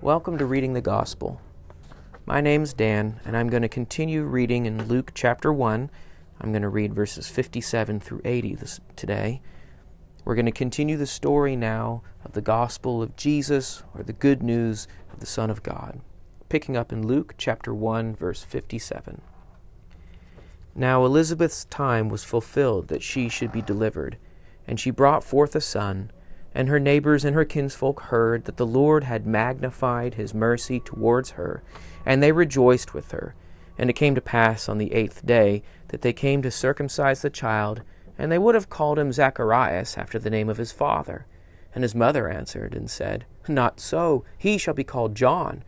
Welcome to Reading the Gospel. My name's Dan, and I'm going to continue reading in Luke chapter 1. I'm going to read verses 57 through 80 this, today. We're going to continue the story now of the gospel of Jesus, or the good news of the Son of God, picking up in Luke chapter 1, verse 57. Now Elizabeth's time was fulfilled that she should be delivered, and she brought forth a son. And her neighbors and her kinsfolk heard that the Lord had magnified his mercy towards her, and they rejoiced with her. And it came to pass on the eighth day that they came to circumcise the child, and they would have called him Zacharias after the name of his father. And his mother answered and said, Not so, he shall be called John.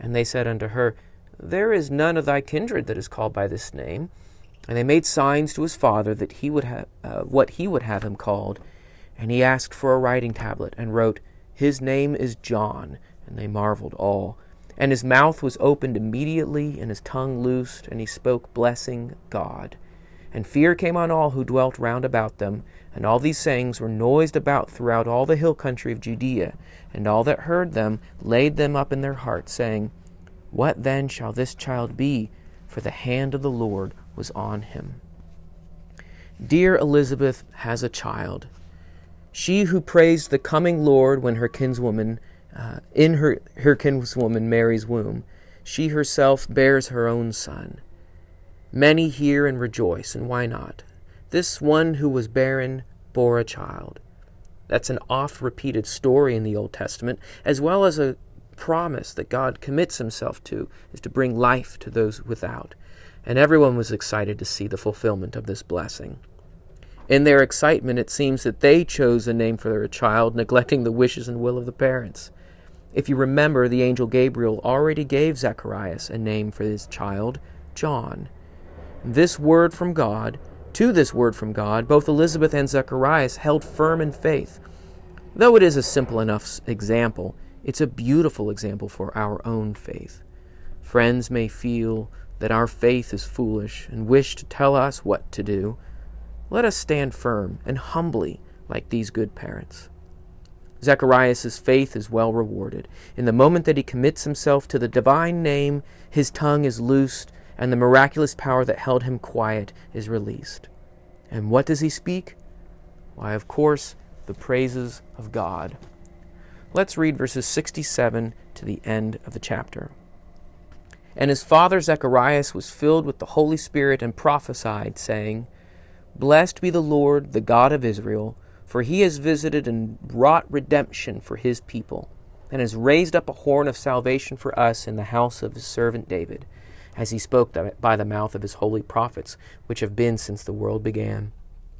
And they said unto her, There is none of thy kindred that is called by this name. And they made signs to his father that he would have uh, what he would have him called. And he asked for a writing tablet, and wrote, His name is John. And they marveled all. And his mouth was opened immediately, and his tongue loosed, and he spoke, blessing God. And fear came on all who dwelt round about them. And all these sayings were noised about throughout all the hill country of Judea. And all that heard them laid them up in their hearts, saying, What then shall this child be? For the hand of the Lord was on him. Dear Elizabeth has a child, she who praised the coming Lord when her kinswoman, uh, in her, her kinswoman Mary's womb, she herself bears her own son. Many hear and rejoice, and why not? This one who was barren bore a child. That's an oft repeated story in the Old Testament, as well as a promise that God commits himself to, is to bring life to those without. And everyone was excited to see the fulfillment of this blessing. In their excitement, it seems that they chose a name for their child, neglecting the wishes and will of the parents. If you remember, the angel Gabriel already gave Zacharias a name for his child, John. This word from God, to this word from God, both Elizabeth and Zacharias held firm in faith. Though it is a simple enough example, it's a beautiful example for our own faith. Friends may feel that our faith is foolish and wish to tell us what to do. Let us stand firm and humbly like these good parents. Zacharias' faith is well rewarded. In the moment that he commits himself to the divine name, his tongue is loosed, and the miraculous power that held him quiet is released. And what does he speak? Why, of course, the praises of God. Let's read verses 67 to the end of the chapter. And his father Zacharias was filled with the Holy Spirit and prophesied, saying, Blessed be the Lord, the God of Israel, for he has visited and wrought redemption for his people, and has raised up a horn of salvation for us in the house of his servant David, as he spoke by the mouth of his holy prophets, which have been since the world began.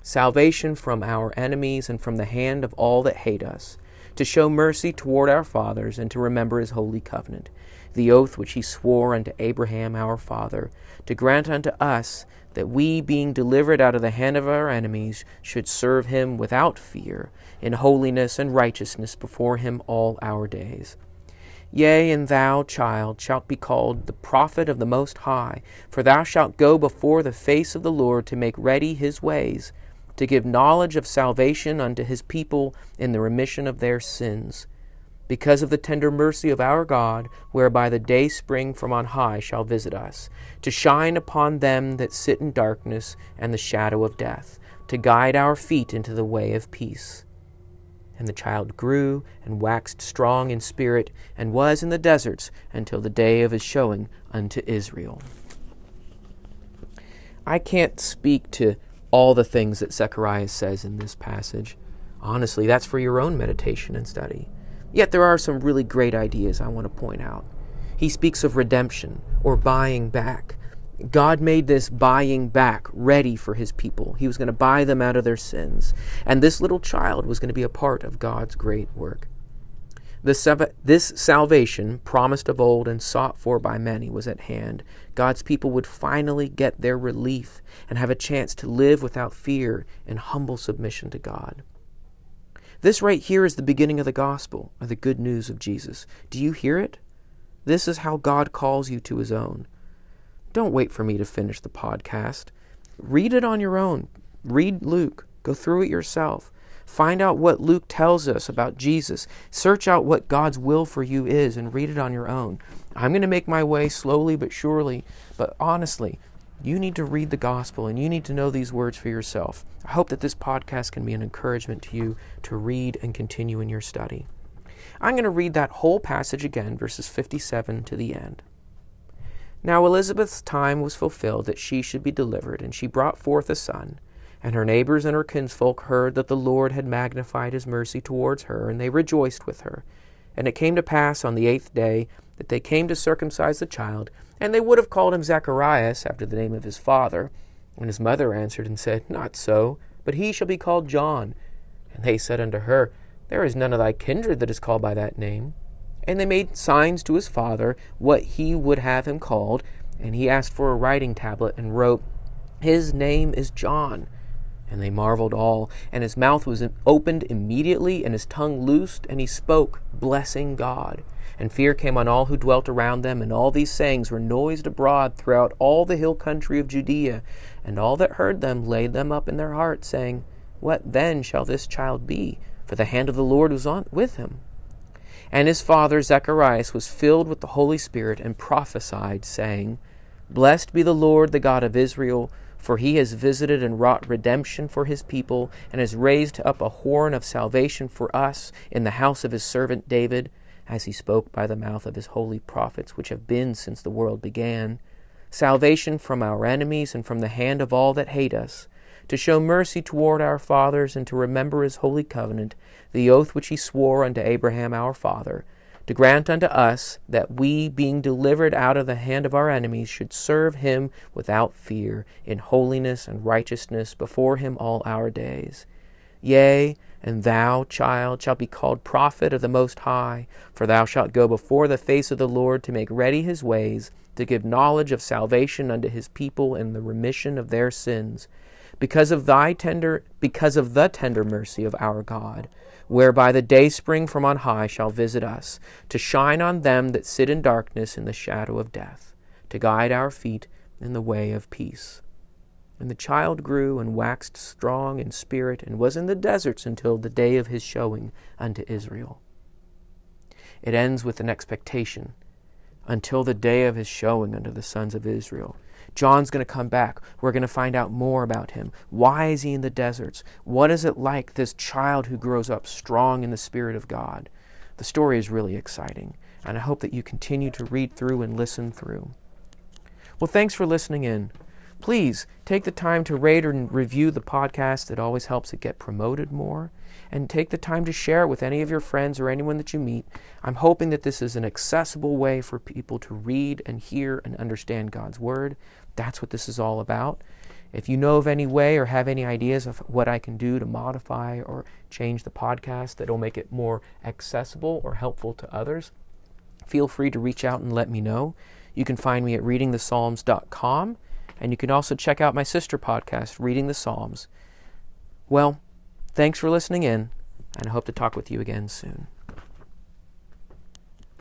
Salvation from our enemies and from the hand of all that hate us, to show mercy toward our fathers, and to remember his holy covenant, the oath which he swore unto Abraham our father, to grant unto us that we, being delivered out of the hand of our enemies, should serve him without fear, in holiness and righteousness before him all our days. Yea, and thou, child, shalt be called the prophet of the Most High, for thou shalt go before the face of the Lord to make ready his ways, to give knowledge of salvation unto his people in the remission of their sins because of the tender mercy of our God, whereby the day spring from on high shall visit us, to shine upon them that sit in darkness and the shadow of death, to guide our feet into the way of peace. And the child grew and waxed strong in spirit, and was in the deserts until the day of his showing unto Israel. I can't speak to all the things that Zechariah says in this passage. Honestly, that's for your own meditation and study. Yet there are some really great ideas I want to point out. He speaks of redemption or buying back. God made this buying back ready for his people. He was going to buy them out of their sins. And this little child was going to be a part of God's great work. This, salvation, promised of old and sought for by many, was at hand. God's people would finally get their relief and have a chance to live without fear and humble submission to God. This right here is the beginning of the gospel, or the good news of Jesus. Do you hear it? This is how God calls you to his own. Don't wait for me to finish the podcast. Read it on your own. Read Luke. Go through it yourself. Find out what Luke tells us about Jesus. Search out what God's will for you is and read it on your own. I'm going to make my way slowly but surely, but honestly, you need to read the gospel and you need to know these words for yourself. I hope that this podcast can be an encouragement to you to read and continue in your study. I'm going to read that whole passage again, verses 57 to the end. Now Elizabeth's time was fulfilled that she should be delivered, and she brought forth a son. And her neighbors and her kinsfolk heard that the Lord had magnified his mercy towards her, and they rejoiced with her. And it came to pass on the eighth day that they came to circumcise the child, and they would have called him Zacharias, after the name of his father. And his mother answered and said, Not so, but he shall be called John. And they said unto her, There is none of thy kindred that is called by that name. And they made signs to his father what he would have him called, and he asked for a writing tablet and wrote, His name is John. And they marveled all. And his mouth was opened immediately, and his tongue loosed, and he spoke, blessing God. And fear came on all who dwelt around them, and all these sayings were noised abroad throughout all the hill country of Judea. And all that heard them laid them up in their hearts, saying, What then shall this child be? For the hand of the Lord was on with him. And his father Zacharias was filled with the Holy Spirit and prophesied, saying, Blessed be the Lord, the God of Israel for he has visited and wrought redemption for his people, and has raised up a horn of salvation for us in the house of his servant David, as he spoke by the mouth of his holy prophets, which have been since the world began. Salvation from our enemies and from the hand of all that hate us, to show mercy toward our fathers, and to remember his holy covenant, the oath which he swore unto Abraham our father to grant unto us that we, being delivered out of the hand of our enemies, should serve him without fear, in holiness and righteousness before him all our days. Yea, and thou, child, shalt be called prophet of the Most High, for thou shalt go before the face of the Lord to make ready his ways, to give knowledge of salvation unto his people and the remission of their sins, because of thy tender because of the tender mercy of our God whereby the dayspring from on high shall visit us, to shine on them that sit in darkness in the shadow of death, to guide our feet in the way of peace. And the child grew and waxed strong in spirit, and was in the deserts until the day of his showing unto Israel. It ends with an expectation until the day of his showing unto the sons of Israel. John's going to come back. We're going to find out more about him. Why is he in the deserts? What is it like, this child who grows up strong in the Spirit of God? The story is really exciting, and I hope that you continue to read through and listen through. Well, thanks for listening in. Please take the time to rate and review the podcast. It always helps it get promoted more. And take the time to share it with any of your friends or anyone that you meet. I'm hoping that this is an accessible way for people to read and hear and understand God's Word. That's what this is all about. If you know of any way or have any ideas of what I can do to modify or change the podcast that will make it more accessible or helpful to others, feel free to reach out and let me know. You can find me at readingthepsalms.com, and you can also check out my sister podcast, Reading the Psalms. Well, thanks for listening in, and I hope to talk with you again soon.